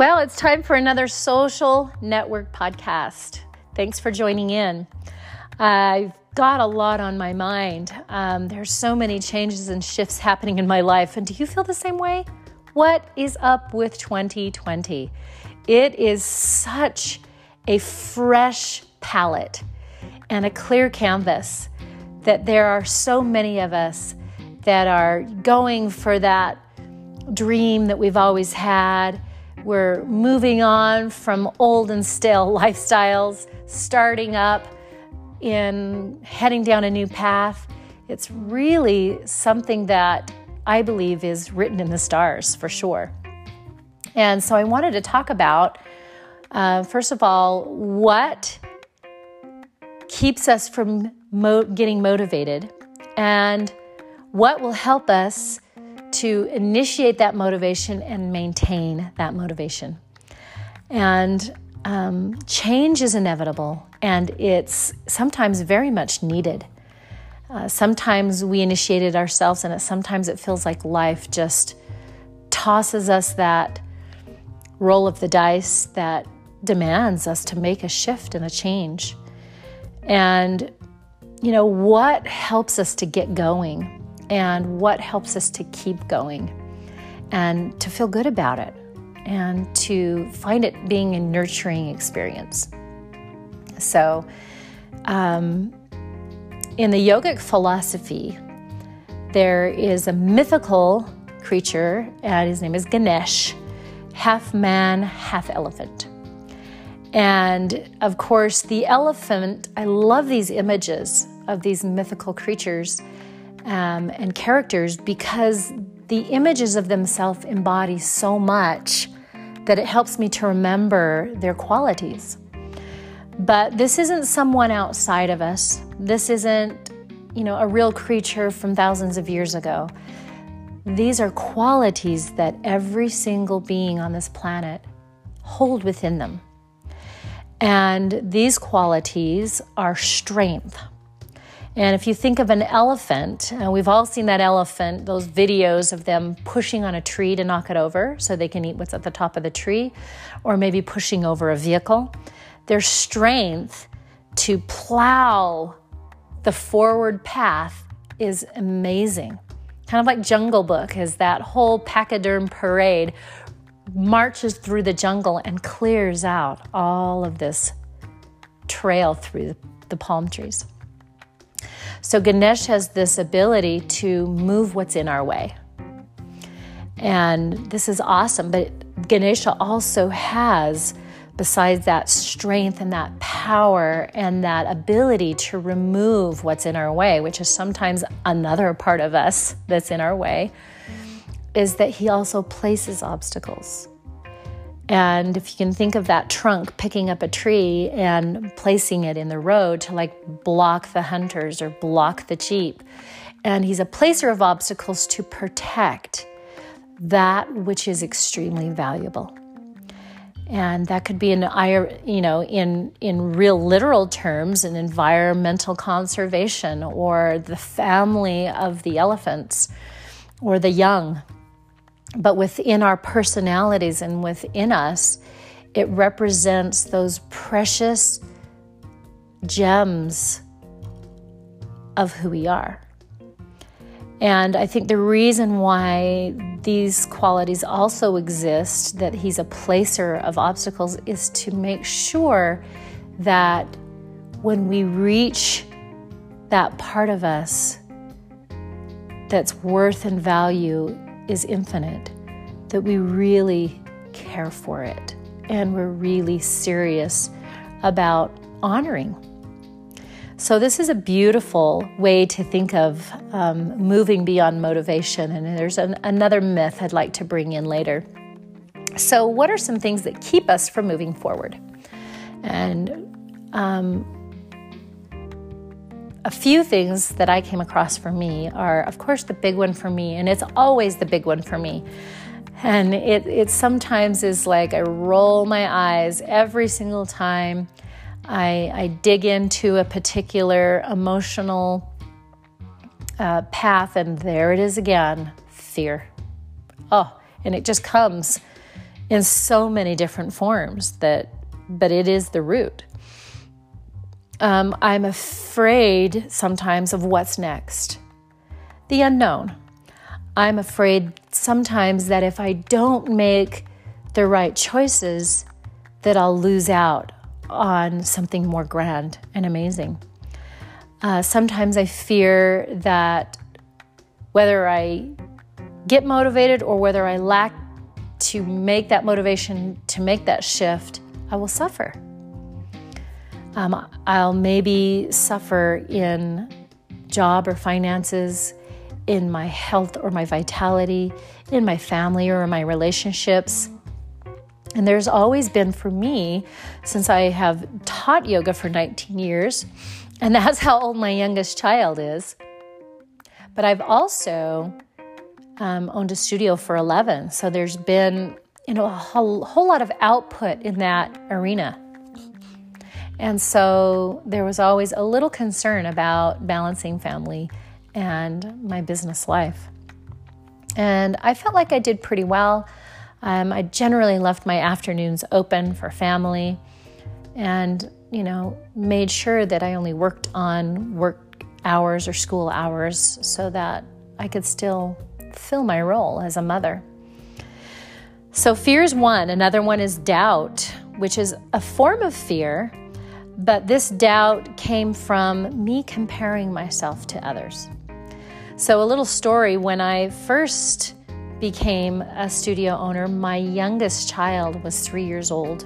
Well, it's time for another social network podcast. Thanks for joining in. I've got a lot on my mind. Um, there's so many changes and shifts happening in my life. And do you feel the same way? What is up with 2020? It is such a fresh palette and a clear canvas that there are so many of us that are going for that dream that we've always had we're moving on from old and stale lifestyles, starting up in heading down a new path. It's really something that I believe is written in the stars for sure. And so I wanted to talk about, uh, first of all, what keeps us from mo- getting motivated and what will help us to initiate that motivation and maintain that motivation. And um, change is inevitable and it's sometimes very much needed. Uh, sometimes we initiate it ourselves, and it, sometimes it feels like life just tosses us that roll of the dice that demands us to make a shift and a change. And, you know, what helps us to get going and what helps us to keep going and to feel good about it and to find it being a nurturing experience. So, um, in the yogic philosophy, there is a mythical creature, and his name is Ganesh, half man, half elephant. And of course, the elephant, I love these images of these mythical creatures um, and characters because the images of themselves embody so much that it helps me to remember their qualities. But this isn't someone outside of us. This isn't, you know, a real creature from thousands of years ago. These are qualities that every single being on this planet hold within them. And these qualities are strength, and if you think of an elephant, uh, we've all seen that elephant, those videos of them pushing on a tree to knock it over so they can eat what's at the top of the tree, or maybe pushing over a vehicle. Their strength to plow the forward path is amazing. Kind of like Jungle Book, as that whole pachyderm parade marches through the jungle and clears out all of this trail through the palm trees. So Ganesh has this ability to move what's in our way. And this is awesome. But Ganesha also has, besides that strength and that power and that ability to remove what's in our way, which is sometimes another part of us that's in our way, is that he also places obstacles. And if you can think of that trunk picking up a tree and placing it in the road to like block the hunters or block the jeep. And he's a placer of obstacles to protect that which is extremely valuable. And that could be in you know in in real literal terms an environmental conservation or the family of the elephants or the young but within our personalities and within us, it represents those precious gems of who we are. And I think the reason why these qualities also exist, that he's a placer of obstacles, is to make sure that when we reach that part of us that's worth and value is infinite, that we really care for it and we're really serious about honoring. So, this is a beautiful way to think of um, moving beyond motivation. And there's an, another myth I'd like to bring in later. So, what are some things that keep us from moving forward? And um, a few things that I came across for me are, of course, the big one for me, and it's always the big one for me. And it, it sometimes is like I roll my eyes every single time I, I dig into a particular emotional uh, path, and there it is again fear. Oh, and it just comes in so many different forms that but it is the root. Um, I'm afraid sometimes of what's next, the unknown. I'm afraid sometimes that if I don't make the right choices, that I'll lose out on something more grand and amazing. Uh, sometimes I fear that whether I get motivated or whether I lack to make that motivation to make that shift, I will suffer. Um, I'll maybe suffer in job or finances, in my health or my vitality, in my family or my relationships. And there's always been for me, since I have taught yoga for 19 years, and that's how old my youngest child is. But I've also um, owned a studio for 11. So there's been, you know, a whole, whole lot of output in that arena. And so there was always a little concern about balancing family and my business life. And I felt like I did pretty well. Um, I generally left my afternoons open for family and, you know, made sure that I only worked on work hours or school hours so that I could still fill my role as a mother. So, fear is one. Another one is doubt, which is a form of fear, but this doubt came from me comparing myself to others. So, a little story when I first became a studio owner, my youngest child was three years old,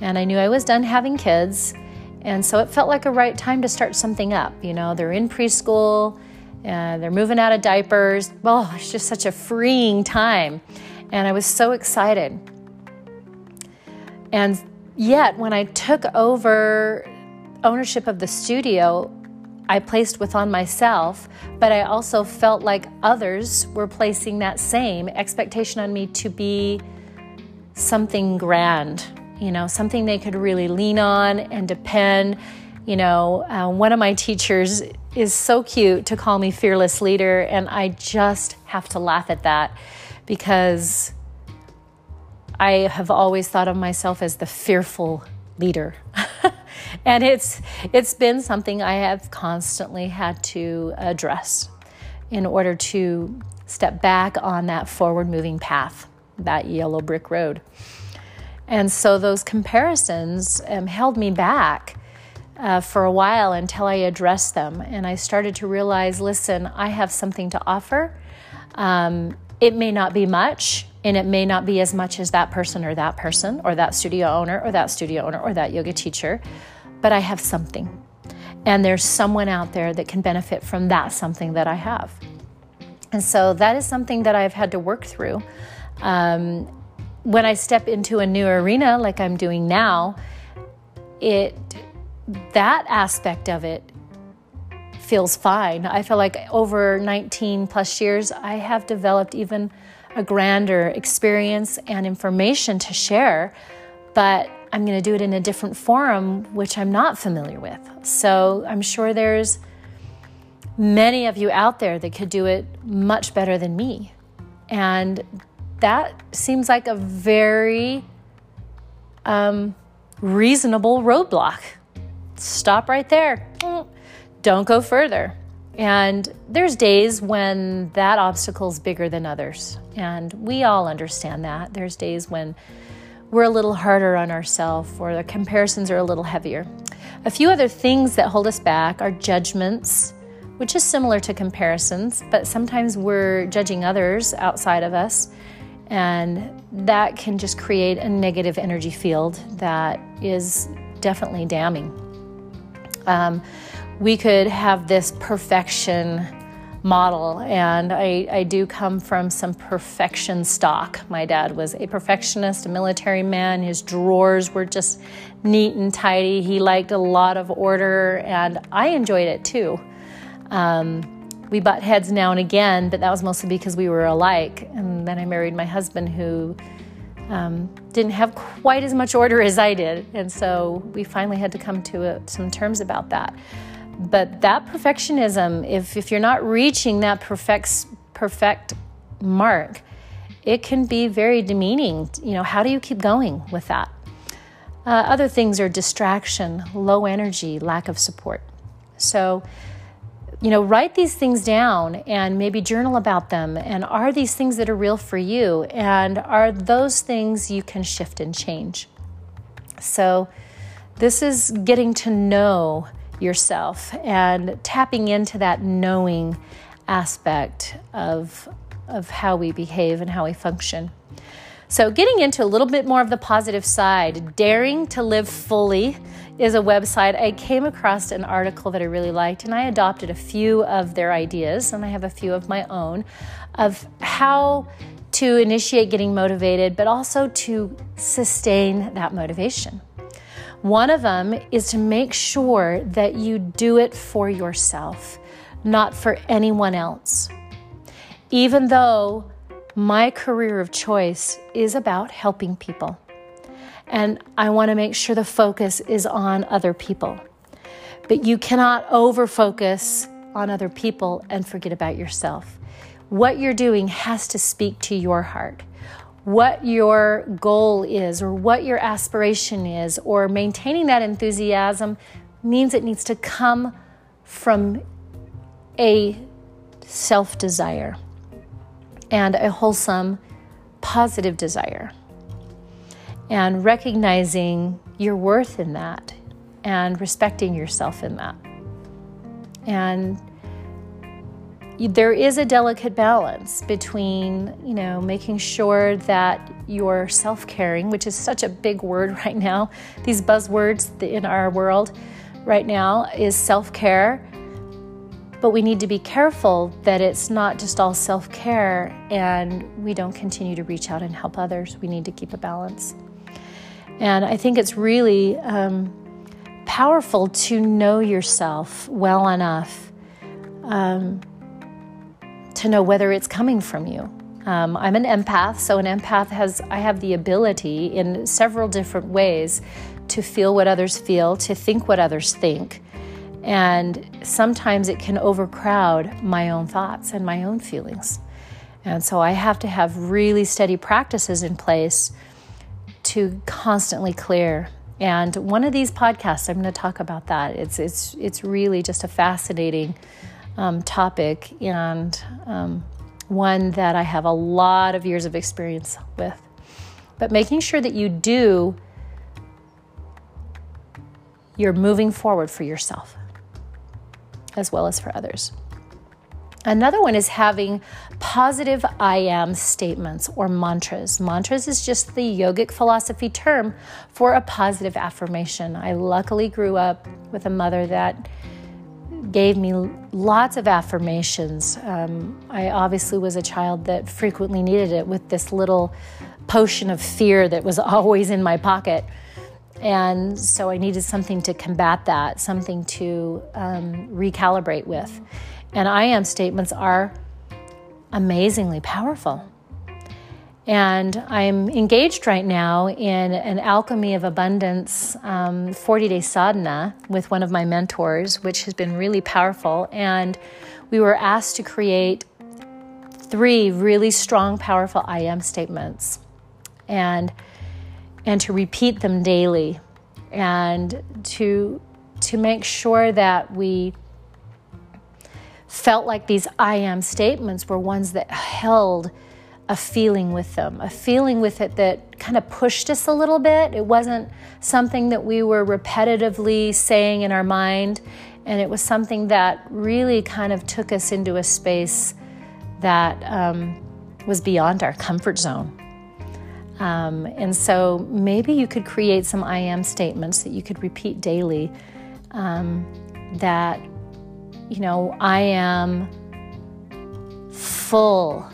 and I knew I was done having kids. And so it felt like a right time to start something up. You know, they're in preschool, uh, they're moving out of diapers. Oh, it's just such a freeing time. And I was so excited. And yet, when I took over ownership of the studio, I placed with on myself, but I also felt like others were placing that same expectation on me to be something grand, you know, something they could really lean on and depend. You know, uh, one of my teachers is so cute to call me fearless leader, and I just have to laugh at that because I have always thought of myself as the fearful leader. and it's it's been something I have constantly had to address in order to step back on that forward moving path, that yellow brick road. And so those comparisons um, held me back uh, for a while until I addressed them. And I started to realize listen, I have something to offer. Um, it may not be much, and it may not be as much as that person or that person or that studio owner or that studio owner or that yoga teacher, but I have something. And there's someone out there that can benefit from that something that I have. And so that is something that I've had to work through. Um, when I step into a new arena like I'm doing now, it that aspect of it feels fine. I feel like over 19 plus years, I have developed even a grander experience and information to share, but I'm going to do it in a different forum, which I'm not familiar with. So I'm sure there's many of you out there that could do it much better than me. And that seems like a very um, reasonable roadblock stop right there. Don't go further. And there's days when that obstacle is bigger than others. And we all understand that. There's days when we're a little harder on ourselves or the comparisons are a little heavier. A few other things that hold us back are judgments, which is similar to comparisons, but sometimes we're judging others outside of us. And that can just create a negative energy field that is definitely damning. Um, we could have this perfection model, and I, I do come from some perfection stock. My dad was a perfectionist, a military man. His drawers were just neat and tidy. He liked a lot of order, and I enjoyed it too. Um, we butt heads now and again, but that was mostly because we were alike. And then I married my husband, who um, didn't have quite as much order as I did. And so we finally had to come to a, some terms about that. But that perfectionism, if, if you're not reaching that perfect, perfect mark, it can be very demeaning. You know, how do you keep going with that? Uh, other things are distraction, low energy, lack of support. So, you know, write these things down and maybe journal about them. And are these things that are real for you? And are those things you can shift and change? So, this is getting to know yourself and tapping into that knowing aspect of, of how we behave and how we function. So, getting into a little bit more of the positive side, Daring to Live Fully is a website. I came across an article that I really liked, and I adopted a few of their ideas, and I have a few of my own of how to initiate getting motivated, but also to sustain that motivation. One of them is to make sure that you do it for yourself, not for anyone else. Even though my career of choice is about helping people. And I want to make sure the focus is on other people. But you cannot over focus on other people and forget about yourself. What you're doing has to speak to your heart. What your goal is, or what your aspiration is, or maintaining that enthusiasm means it needs to come from a self desire and a wholesome, positive desire. And recognizing your worth in that and respecting yourself in that. And there is a delicate balance between, you know, making sure that you're self-caring, which is such a big word right now. These buzzwords in our world right now is self-care but we need to be careful that it's not just all self care and we don't continue to reach out and help others. We need to keep a balance. And I think it's really um, powerful to know yourself well enough um, to know whether it's coming from you. Um, I'm an empath, so an empath has I have the ability in several different ways to feel what others feel, to think what others think, and sometimes it can overcrowd my own thoughts and my own feelings. And so I have to have really steady practices in place to constantly clear. And one of these podcasts, I'm going to talk about that. It's, it's, it's really just a fascinating um, topic and um, one that I have a lot of years of experience with. But making sure that you do, you're moving forward for yourself as well as for others. Another one is having positive I am statements or mantras. Mantras is just the yogic philosophy term for a positive affirmation. I luckily grew up with a mother that gave me lots of affirmations. Um, I obviously was a child that frequently needed it with this little potion of fear that was always in my pocket. And so I needed something to combat that, something to um, recalibrate with. And I am statements are amazingly powerful. And I'm engaged right now in an Alchemy of Abundance um, 40 day sadhana with one of my mentors, which has been really powerful. And we were asked to create three really strong, powerful I am statements. And and to repeat them daily and to to make sure that we felt like these I am statements were ones that held a feeling with them, a feeling with it that kind of pushed us a little bit. It wasn't something that we were repetitively saying in our mind, and it was something that really kind of took us into a space that um, was beyond our comfort zone. Um, and so maybe you could create some I am statements that you could repeat daily um, that, you know, I am full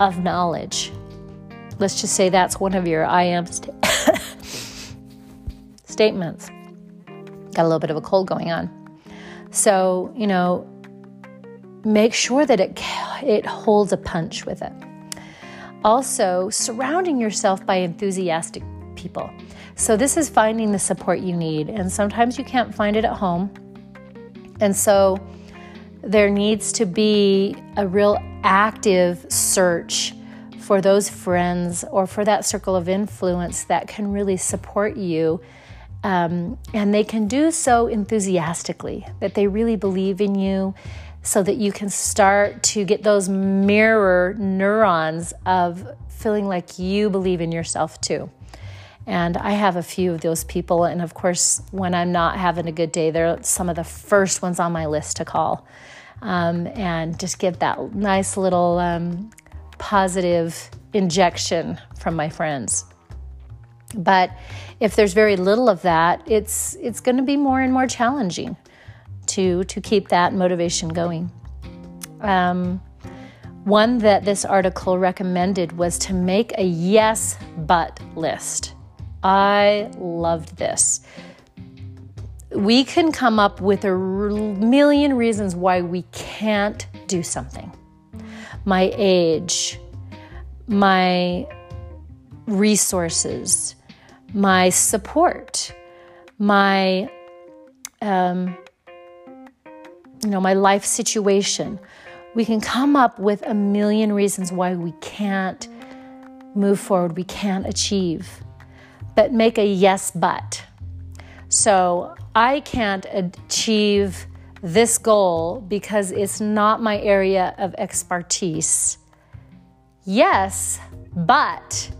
of knowledge. Let's just say that's one of your I am st- statements. Got a little bit of a cold going on. So, you know, make sure that it, it holds a punch with it. Also, surrounding yourself by enthusiastic people. So, this is finding the support you need, and sometimes you can't find it at home. And so, there needs to be a real active search for those friends or for that circle of influence that can really support you. Um, and they can do so enthusiastically, that they really believe in you, so that you can start to get those mirror neurons of feeling like you believe in yourself too. And I have a few of those people. And of course, when I'm not having a good day, they're some of the first ones on my list to call um, and just get that nice little um, positive injection from my friends. But if there's very little of that, it's it's going to be more and more challenging to to keep that motivation going. Um, one that this article recommended was to make a yes but list. I loved this. We can come up with a million reasons why we can't do something. My age, my resources, my support, my um, you know, my life situation. We can come up with a million reasons why we can't move forward, we can't achieve but make a yes, but. So I can't achieve this goal because it's not my area of expertise. Yes, but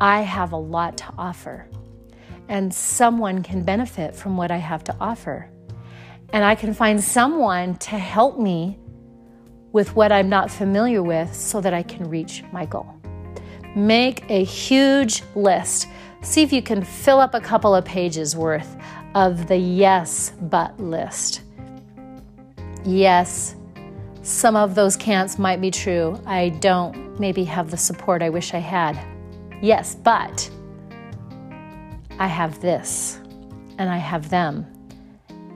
I have a lot to offer, and someone can benefit from what I have to offer. And I can find someone to help me with what I'm not familiar with so that I can reach my goal. Make a huge list. See if you can fill up a couple of pages worth of the yes but list. Yes, some of those can'ts might be true. I don't maybe have the support I wish I had. Yes, but I have this and I have them.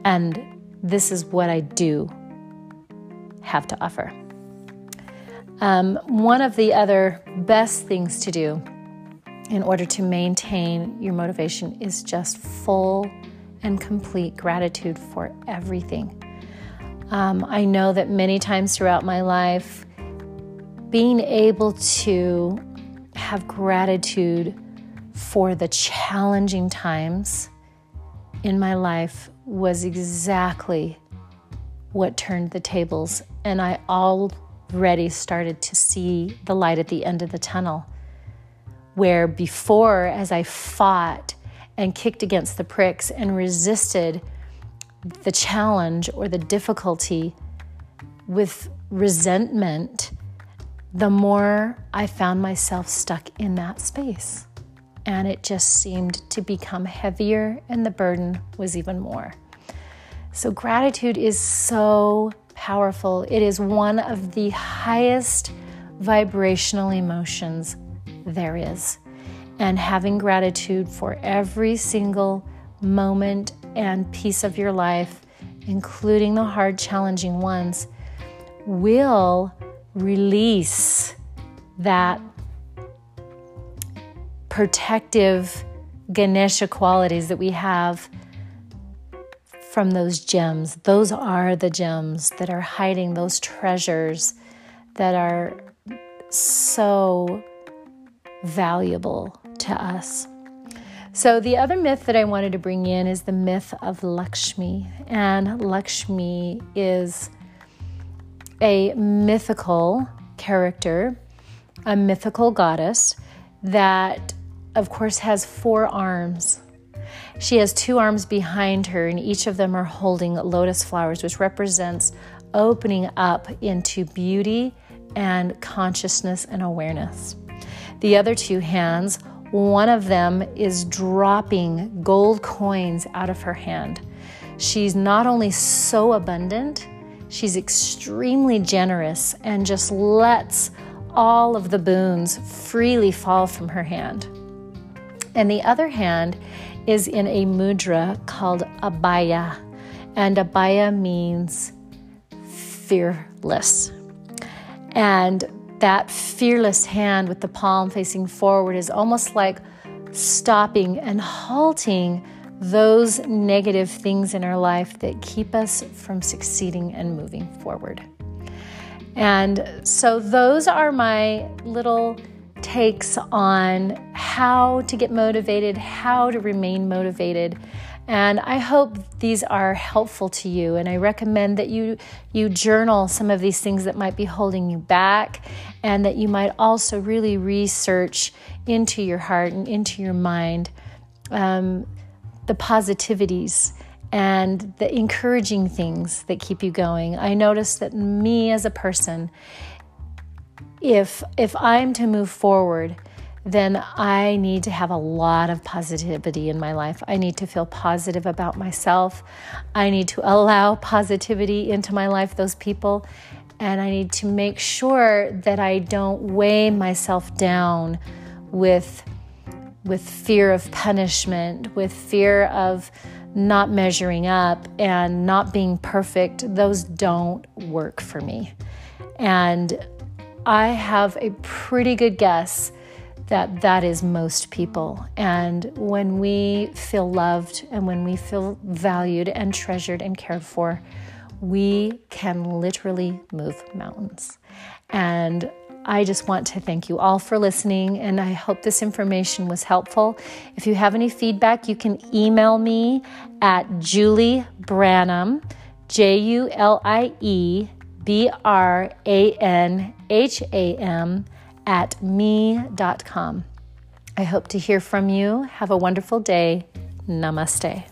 And this is what I do have to offer. Um, one of the other best things to do in order to maintain your motivation is just full and complete gratitude for everything. Um, I know that many times throughout my life, being able to have gratitude for the challenging times in my life was exactly what turned the tables. And I already started to see the light at the end of the tunnel. Where before, as I fought and kicked against the pricks and resisted the challenge or the difficulty with resentment, the more I found myself stuck in that space. And it just seemed to become heavier, and the burden was even more. So, gratitude is so powerful. It is one of the highest vibrational emotions there is. And having gratitude for every single moment and piece of your life, including the hard, challenging ones, will release that protective Ganesha qualities that we have from those gems. Those are the gems that are hiding those treasures that are so valuable to us. So, the other myth that I wanted to bring in is the myth of Lakshmi. And Lakshmi is a mythical character, a mythical goddess that, of course, has four arms she has two arms behind her, and each of them are holding lotus flowers, which represents opening up into beauty and consciousness and awareness. The other two hands, one of them is dropping gold coins out of her hand. She's not only so abundant, she's extremely generous and just lets all of the boons freely fall from her hand. And the other hand is in a mudra called Abhaya. And Abhaya means fearless. And that fearless hand with the palm facing forward is almost like stopping and halting those negative things in our life that keep us from succeeding and moving forward. And so, those are my little takes on how to get motivated, how to remain motivated. And I hope these are helpful to you. And I recommend that you you journal some of these things that might be holding you back, and that you might also really research into your heart and into your mind um, the positivities and the encouraging things that keep you going. I notice that me as a person, if if I'm to move forward, then I need to have a lot of positivity in my life. I need to feel positive about myself. I need to allow positivity into my life, those people, and I need to make sure that I don't weigh myself down with with fear of punishment, with fear of not measuring up and not being perfect. Those don't work for me. And I have a pretty good guess that that is most people. And when we feel loved and when we feel valued and treasured and cared for, we can literally move mountains. And I just want to thank you all for listening, and I hope this information was helpful. If you have any feedback, you can email me at Julie Branham, J U L I E B R A N H A M at me.com. I hope to hear from you. Have a wonderful day. Namaste.